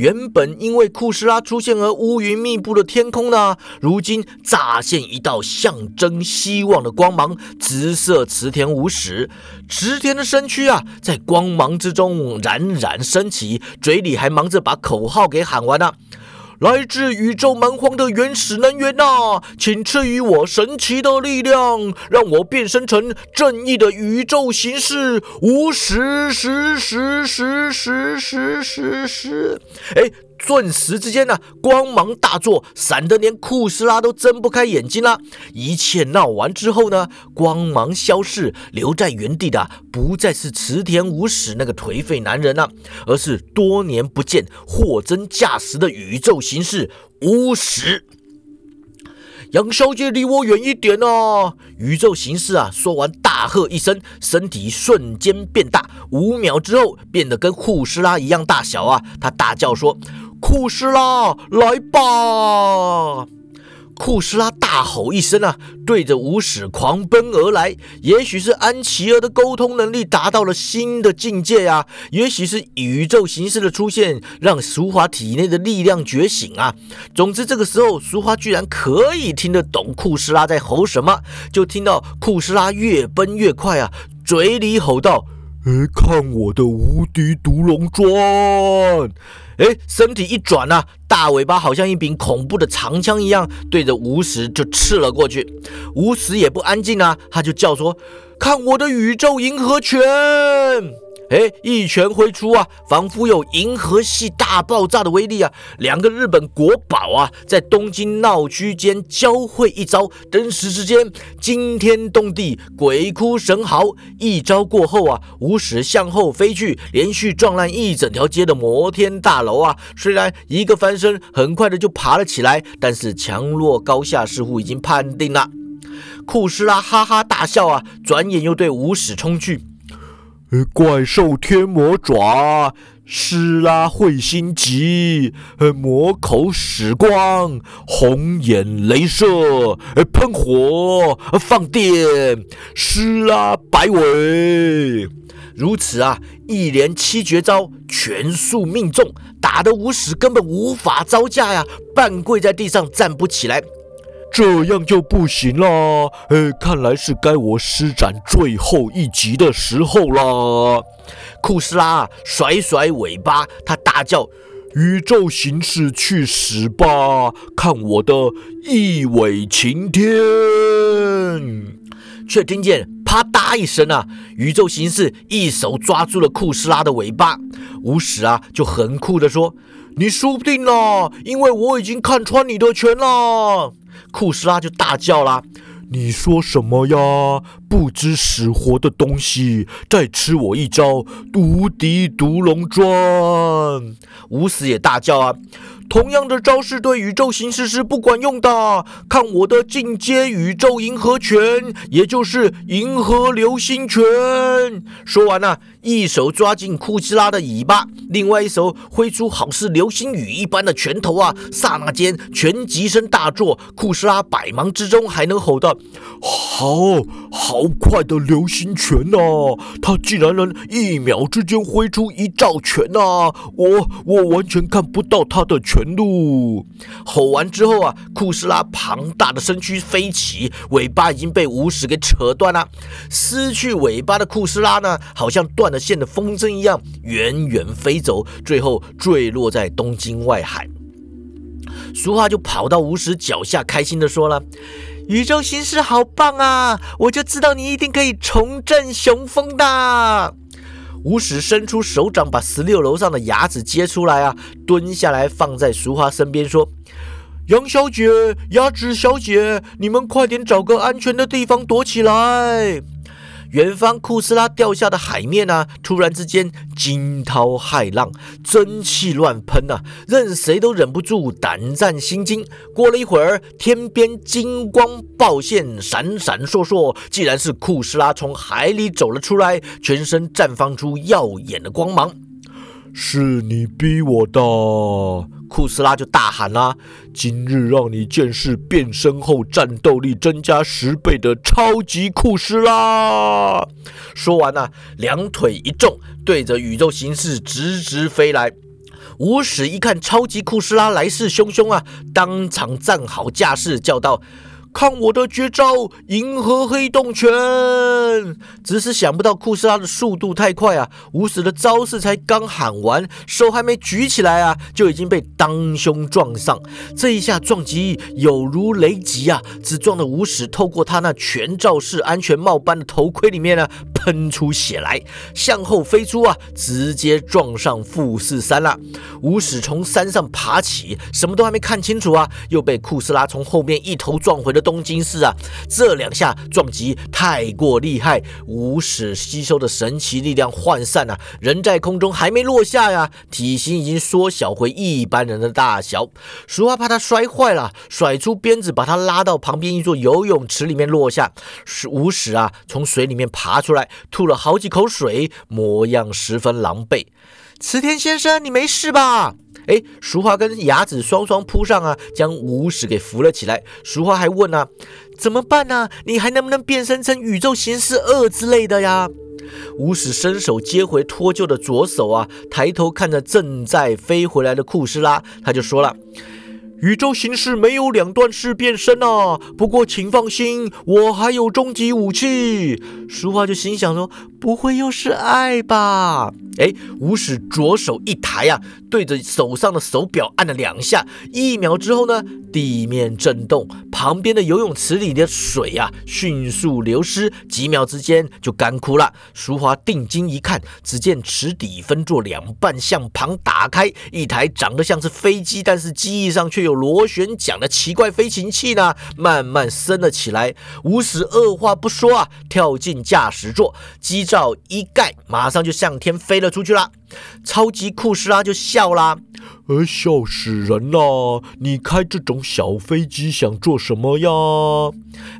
[SPEAKER 1] 原本因为库斯拉出现而乌云密布的天空呢，如今乍现一道象征希望的光芒。直射池田无史，池田的身躯啊，在光芒之中冉冉升起，嘴里还忙着把口号给喊完呢。来自宇宙蛮荒的原始能源呐，请赐予我神奇的力量，让我变身成正义的宇宙形式。无时时时时时时时时，哎。顿时之间呢，光芒大作，闪得连库斯拉都睁不开眼睛了。一切闹完之后呢，光芒消逝，留在原地的不再是池田无史那个颓废男人了，而是多年不见、货真价实的宇宙形式无史。杨小姐，离我远一点啊！宇宙形式啊，说完大喝一声，身体瞬间变大，五秒之后变得跟库斯拉一样大小啊！他大叫说。库斯拉，来吧！库斯拉大吼一声啊，对着无史狂奔而来。也许是安琪儿的沟通能力达到了新的境界啊，也许是宇宙形式的出现让淑华体内的力量觉醒啊。总之，这个时候淑华居然可以听得懂库斯拉在吼什么，就听到库斯拉越奔越快啊，嘴里吼道：“
[SPEAKER 4] 哎，看我的无敌独龙钻！”
[SPEAKER 1] 哎，身体一转呐，大尾巴好像一柄恐怖的长枪一样，对着无石就刺了过去。无石也不安静啊，他就叫说：“看我的宇宙银河拳！”哎，一拳挥出啊，仿佛有银河系大爆炸的威力啊！两个日本国宝啊，在东京闹区间交汇一招，登时之间惊天动地，鬼哭神嚎。一招过后啊，无史向后飞去，连续撞烂一整条街的摩天大楼啊！虽然一个翻身很快的就爬了起来，但是强弱高下似乎已经判定了。库斯拉哈哈大笑啊，转眼又对无史冲去。
[SPEAKER 4] 呃怪兽天魔爪，施拉彗星级，魔口矢光，红眼镭射，喷火，放电，施拉摆尾。
[SPEAKER 1] 如此啊，一连七绝招全数命中，打得无史根本无法招架呀，半跪在地上站不起来。
[SPEAKER 4] 这样就不行了，呃，看来是该我施展最后一击的时候了。
[SPEAKER 1] 库斯拉甩甩尾巴，他大叫：“
[SPEAKER 4] 宇宙形式去死吧！看我的一尾擎天！”
[SPEAKER 1] 却听见啪嗒一声啊，宇宙形式一手抓住了库斯拉的尾巴。无史啊，就很酷的说：“你输定了，因为我已经看穿你的拳了。”库斯拉就大叫啦：“
[SPEAKER 4] 你说什么呀？不知死活的东西！再吃我一招无敌毒龙钻！”
[SPEAKER 1] 无死也大叫啊。同样的招式对宇宙形式是不管用的。看我的进阶宇宙银河拳，也就是银河流星拳。说完了，一手抓紧库斯拉的尾巴，另外一手挥出好似流星雨一般的拳头啊！刹那间，拳击声大作，库斯拉百忙之中还能吼道：“
[SPEAKER 4] 好好快的流星拳啊！他竟然能一秒之间挥出一兆拳啊！我我完全看不到他的拳。”全路
[SPEAKER 1] 吼完之后啊，库斯拉庞大的身躯飞起，尾巴已经被无史给扯断了。失去尾巴的库斯拉呢，好像断了线的风筝一样，远远飞走，最后坠落在东京外海。俗话就跑到无史脚下，开心的说了：“宇宙形式好棒啊！我就知道你一定可以重振雄风的。”无史伸出手掌，把十六楼上的牙齿接出来啊，蹲下来放在淑华身边说：“杨小姐，牙齿小姐，你们快点找个安全的地方躲起来。”远方库斯拉掉下的海面啊，突然之间惊涛骇浪，蒸汽乱喷啊，任谁都忍不住胆战心惊。过了一会儿，天边金光爆现，闪闪烁烁，既然是库斯拉从海里走了出来，全身绽放出耀眼的光芒。
[SPEAKER 4] 是你逼我的，
[SPEAKER 1] 库斯拉就大喊啦：“
[SPEAKER 4] 今日让你见识变身后战斗力增加十倍的超级库斯拉！”
[SPEAKER 1] 说完呢，两腿一纵，对着宇宙形式直直飞来。无始一看超级库斯拉来势汹汹啊，当场站好架势，叫道。看我的绝招——银河黑洞拳！只是想不到库斯拉的速度太快啊，无史的招式才刚喊完，手还没举起来啊，就已经被当胸撞上。这一下撞击有如雷击啊，只撞的无史透过他那全罩式安全帽般的头盔里面呢，喷出血来，向后飞出啊，直接撞上富士山了。无史从山上爬起，什么都还没看清楚啊，又被库斯拉从后面一头撞回了。东京市啊，这两下撞击太过厉害，无史吸收的神奇力量涣散啊，人在空中还没落下呀，体型已经缩小回一般人的大小。俗话怕他摔坏了，甩出鞭子把他拉到旁边一座游泳池里面落下。是无史啊，从水里面爬出来，吐了好几口水，模样十分狼狈。慈田先生，你没事吧？哎，淑华跟雅子双双扑上啊，将无史给扶了起来。淑华还问啊，怎么办呢？你还能不能变身成宇宙形式二之类的呀？无史伸手接回脱臼的左手啊，抬头看着正在飞回来的库斯拉，他就说了。宇宙形式没有两段式变身啊，不过请放心，我还有终极武器。淑华就心想说：“不会又是爱吧？”哎，无史左手一抬啊，对着手上的手表按了两下，一秒之后呢，地面震动，旁边的游泳池里的水啊迅速流失，几秒之间就干枯了。淑华定睛一看，只见池底分作两半，向旁打开，一台长得像是飞机，但是机翼上却有。螺旋桨的奇怪飞行器呢，慢慢升了起来。无史二话不说啊，跳进驾驶座，机罩一盖，马上就向天飞了出去啦。超级酷斯拉就笑啦，
[SPEAKER 4] 呃，笑死人了！你开这种小飞机想做什么呀？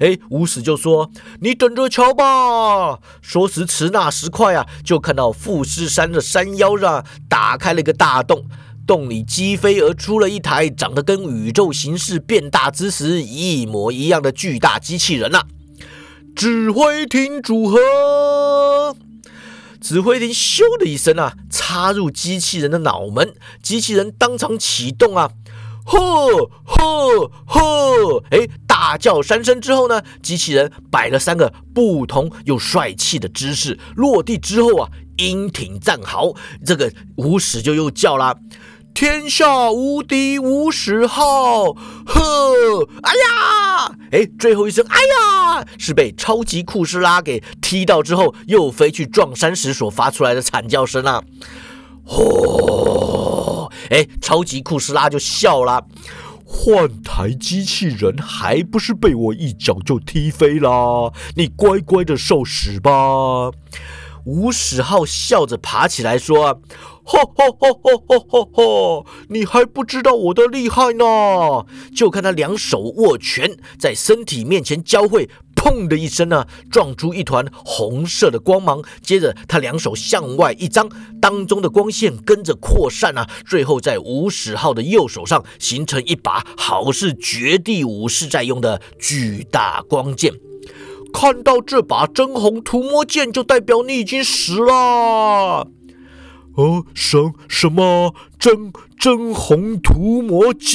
[SPEAKER 1] 哎，无死就说：“你等着瞧吧。”说时迟，那时快啊，就看到富士山的山腰上打开了一个大洞。洞里击飞而出了一台长得跟宇宙形式变大之时一模一样的巨大机器人呐！指挥厅组合，指挥厅咻的一声啊，插入机器人的脑门，机器人当场启动啊！呵呵呵！哎，大叫三声之后呢，机器人摆了三个不同又帅气的姿势，落地之后啊，英挺战壕，这个无史就又叫啦。天下无敌无史号，呵！哎呀！哎，最后一声，哎呀，是被超级库斯拉给踢到之后，又飞去撞山时所发出来的惨叫声啊！嚯！哎，超级库斯拉就笑了，
[SPEAKER 4] 换台机器人还不是被我一脚就踢飞啦？你乖乖的受死吧！
[SPEAKER 1] 吴史浩笑着爬起来说。吼吼吼吼吼吼吼！你还不知道我的厉害呢？就看他两手握拳，在身体面前交汇，砰的一声呢，撞出一团红色的光芒。接着他两手向外一张，当中的光线跟着扩散啊，最后在吴史浩的右手上形成一把好似绝地武士在用的巨大光剑。看到这把真红屠魔剑，就代表你已经死了。
[SPEAKER 4] 哦，什什么？真真红涂魔剑？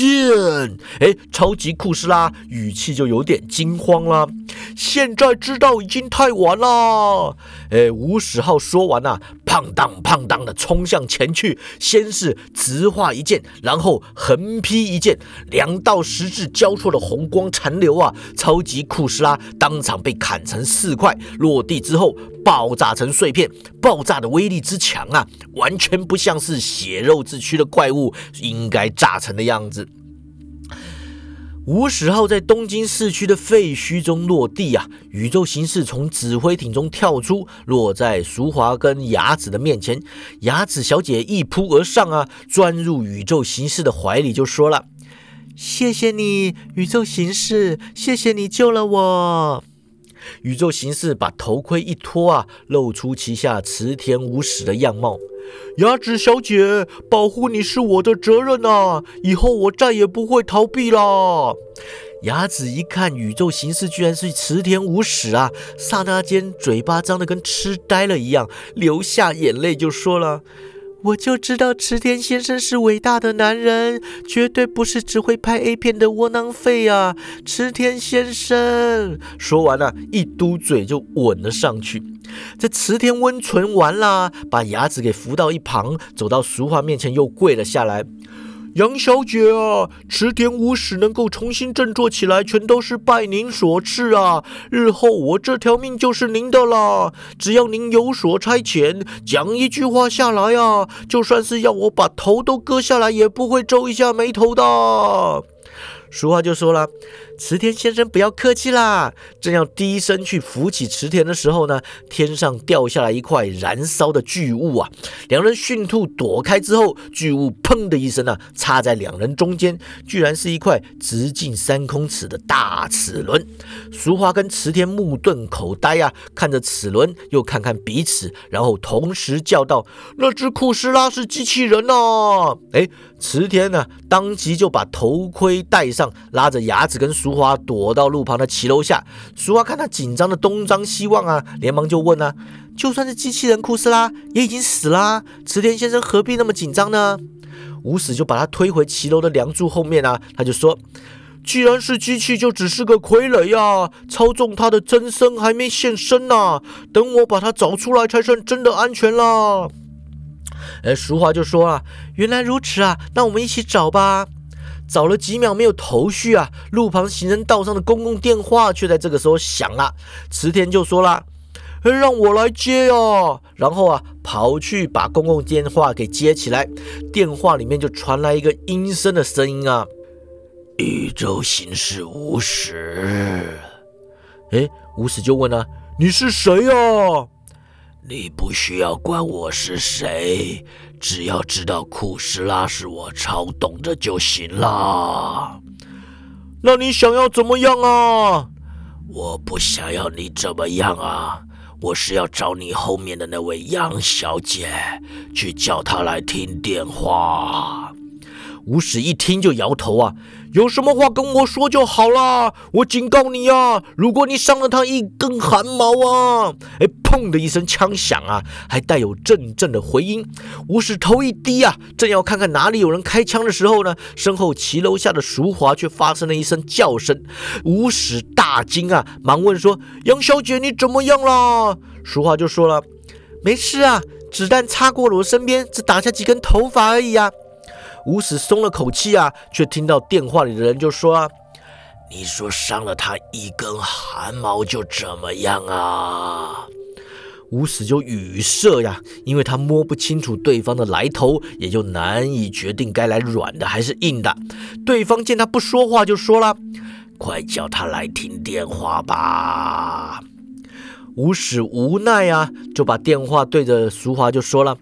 [SPEAKER 1] 哎，超级库斯拉语气就有点惊慌了。现在知道已经太晚了。哎，吴史浩说完呐，砰当砰当的冲向前去，先是直画一剑，然后横劈一剑，两道十字交错的红光残留啊！超级库斯拉当场被砍成四块，落地之后爆炸成碎片。爆炸的威力之强啊，完全不像是血肉之躯的怪物应该炸成的样子。五十号在东京市区的废墟中落地啊！宇宙形式从指挥艇中跳出，落在淑华跟雅子的面前。雅子小姐一扑而上啊，钻入宇宙形式的怀里，就说了：“
[SPEAKER 2] 谢谢你，宇宙形式，谢谢你救了我。”
[SPEAKER 1] 宇宙形式把头盔一脱啊，露出旗下池田无史的样貌。
[SPEAKER 4] 雅子小姐，保护你是我的责任呐！以后我再也不会逃避啦。
[SPEAKER 1] 雅子一看宇宙形式居然是池田无史啊，刹那间嘴巴张得跟痴呆了一样，流下眼泪就说了。
[SPEAKER 2] 我就知道池田先生是伟大的男人，绝对不是只会拍 A 片的窝囊废啊！池田先生
[SPEAKER 1] 说完了，一嘟嘴就吻了上去。这池田温存完啦，把牙子给扶到一旁，走到俗话面前又跪了下来。
[SPEAKER 4] 杨小姐啊，池田武史能够重新振作起来，全都是拜您所赐啊！日后我这条命就是您的啦，只要您有所差遣，讲一句话下来啊，就算是要我把头都割下来，也不会皱一下眉头的。
[SPEAKER 1] 俗话就说了。池田先生，不要客气啦！正要低声去扶起池田的时候呢，天上掉下来一块燃烧的巨物啊！两人迅速躲开之后，巨物砰的一声呢，插在两人中间，居然是一块直径三公尺的大齿轮。淑华跟池田目瞪口呆啊，看着齿轮，又看看彼此，然后同时叫道：“
[SPEAKER 4] 那只库斯拉是机器人啊！”
[SPEAKER 1] 哎，池田呢，当即就把头盔戴上，拉着牙子跟。淑华躲到路旁的骑楼下，淑华看他紧张的东张西望啊，连忙就问啊：“就算是机器人库斯拉，也已经死了，池田先生何必那么紧张呢？”无死就把他推回骑楼的梁柱后面啊，他就说：“
[SPEAKER 4] 既然是机器，就只是个傀儡啊，操纵它的真身还没现身呢，等我把它找出来才算真的安全啦。”
[SPEAKER 1] 哎，淑华就说啊：“原来如此啊，那我们一起找吧。”找了几秒没有头绪啊，路旁行人道上的公共电话却在这个时候响了。池田就说了：“
[SPEAKER 4] 让我来接啊！”
[SPEAKER 1] 然后啊，跑去把公共电话给接起来。电话里面就传来一个阴森的声音啊：“
[SPEAKER 3] 宇宙行事无始。”
[SPEAKER 1] 哎，无始就问了：“
[SPEAKER 4] 你是谁啊？”
[SPEAKER 3] 你不需要管我是谁，只要知道库斯拉是我超懂的就行啦。
[SPEAKER 4] 那你想要怎么样啊？
[SPEAKER 3] 我不想要你怎么样啊！我是要找你后面的那位杨小姐，去叫她来听电话。
[SPEAKER 1] 吴史一听就摇头啊。
[SPEAKER 4] 有什么话跟我说就好啦！我警告你呀，如果你伤了他一根汗毛啊，哎，砰的一声枪响啊，还带有阵阵的回音。吴史头一低啊，正要看看哪里有人开枪的时候呢，身后骑楼下的淑华却发生了一声叫声。吴史大惊啊，忙问说：“杨小姐，你怎么样啦？”淑华就说了：“
[SPEAKER 2] 没事啊，子弹擦过了我身边，只打下几根头发而已啊。”
[SPEAKER 1] 吴史松了口气啊，却听到电话里的人就说：“啊：“
[SPEAKER 3] 你说伤了他一根汗毛就怎么样啊？”
[SPEAKER 1] 吴史就语塞呀，因为他摸不清楚对方的来头，也就难以决定该来软的还是硬的。对方见他不说话，就说了：“
[SPEAKER 3] 快叫他来听电话吧。”
[SPEAKER 1] 吴史无奈啊，就把电话对着淑华就说了：“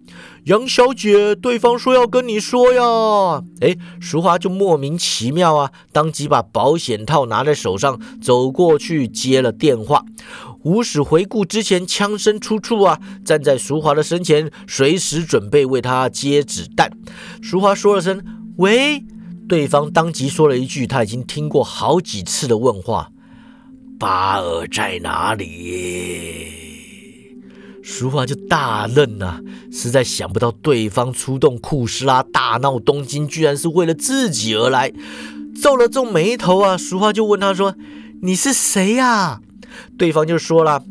[SPEAKER 4] 杨小姐，对方说要跟你说呀。”
[SPEAKER 1] 哎，淑华就莫名其妙啊，当即把保险套拿在手上，走过去接了电话。吴史回顾之前枪声出处啊，站在淑华的身前，随时准备为她接子弹。淑华说了声“喂”，对方当即说了一句他已经听过好几次的问话。
[SPEAKER 3] 巴尔在哪里？
[SPEAKER 1] 淑华就大愣啊，实在想不到对方出动库斯拉大闹东京，居然是为了自己而来。皱了皱眉头啊，淑华就问他说：“你是谁呀？”对方就说了：“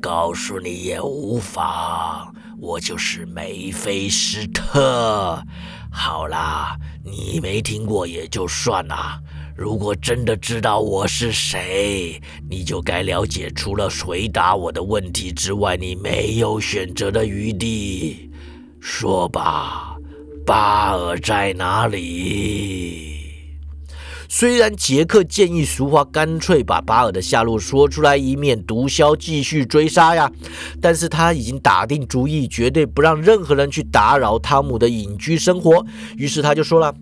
[SPEAKER 3] 告诉你也无妨，我就是梅菲斯特。好啦，你没听过也就算了。”如果真的知道我是谁，你就该了解，除了回答我的问题之外，你没有选择的余地。说吧，巴尔在哪里？
[SPEAKER 1] 虽然杰克建议俗话干脆把巴尔的下落说出来，以免毒枭继续追杀呀，但是他已经打定主意，绝对不让任何人去打扰汤姆的隐居生活。于是他就说了：“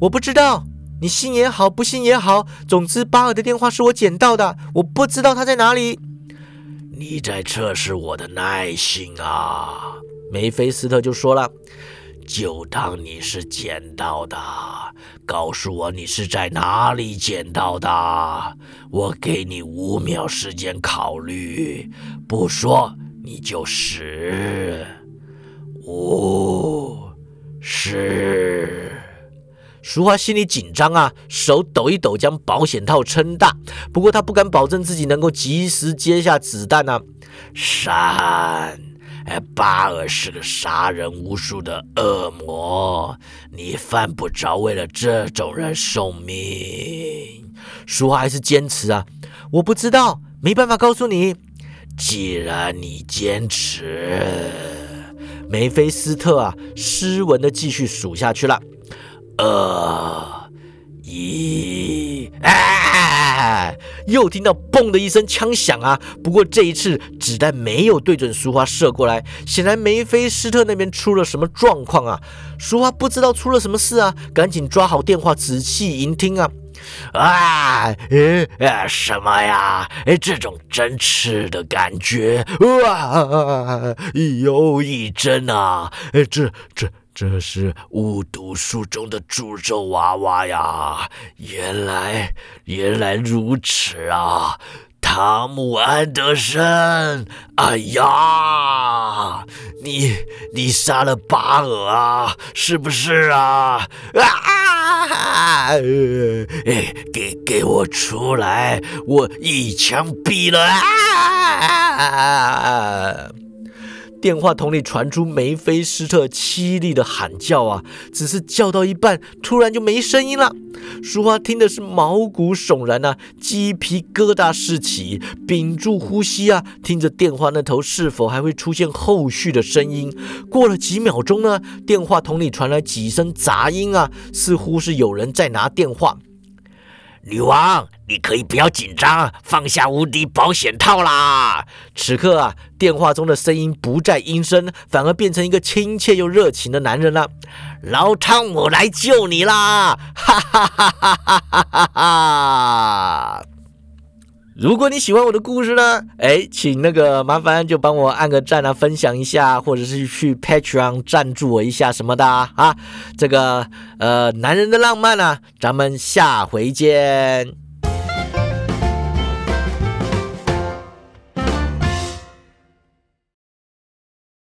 [SPEAKER 1] 我不知道，你信也好，不信也好，总之巴尔的电话是我捡到的，我不知道他在哪里。”
[SPEAKER 3] 你在测试我的耐心啊！
[SPEAKER 1] 梅菲斯特就说了：“
[SPEAKER 3] 就当你是捡到的，告诉我你是在哪里捡到的。我给你五秒时间考虑，不说你就死。五、十。”
[SPEAKER 1] 淑华心里紧张啊，手抖一抖，将保险套撑大。不过她不敢保证自己能够及时接下子弹啊。
[SPEAKER 3] 三，巴尔是个杀人无数的恶魔，你犯不着为了这种人送命。
[SPEAKER 1] 淑华还是坚持啊，我不知道，没办法告诉你。
[SPEAKER 3] 既然你坚持，
[SPEAKER 1] 梅菲斯特啊，斯文的继续数下去了。
[SPEAKER 3] 二一，
[SPEAKER 1] 哎！又听到“嘣”的一声枪响啊！不过这一次子弹没有对准淑花射过来，显然梅菲斯特那边出了什么状况啊！淑花不知道出了什么事啊，赶紧抓好电话，仔细聆听啊！
[SPEAKER 3] 啊，呃，什么呀？哎，这种针刺的感觉，哇，又一针啊！哎，这这。这是巫毒书中的诅咒娃娃呀！原来，原来如此啊！汤姆·安德森，哎呀，你你杀了巴尔啊？是不是啊？啊！给给我出来！我一枪毙了啊！
[SPEAKER 1] 电话筒里传出梅菲斯特凄厉的喊叫啊！只是叫到一半，突然就没声音了。淑华听的是毛骨悚然呐，鸡皮疙瘩四起，屏住呼吸啊，听着电话那头是否还会出现后续的声音。过了几秒钟呢，电话筒里传来几声杂音啊，似乎是有人在拿电话。
[SPEAKER 3] 女王，你可以不要紧张，放下无敌保险套啦！
[SPEAKER 1] 此刻啊，电话中的声音不再阴森，反而变成一个亲切又热情的男人了。
[SPEAKER 3] 老汤姆来救你啦！哈哈哈哈哈哈哈哈！
[SPEAKER 1] 如果你喜欢我的故事呢，哎，请那个麻烦就帮我按个赞啊，分享一下，或者是去 Patreon 赞助我一下什么的啊。这个呃，男人的浪漫呢，咱们下回见。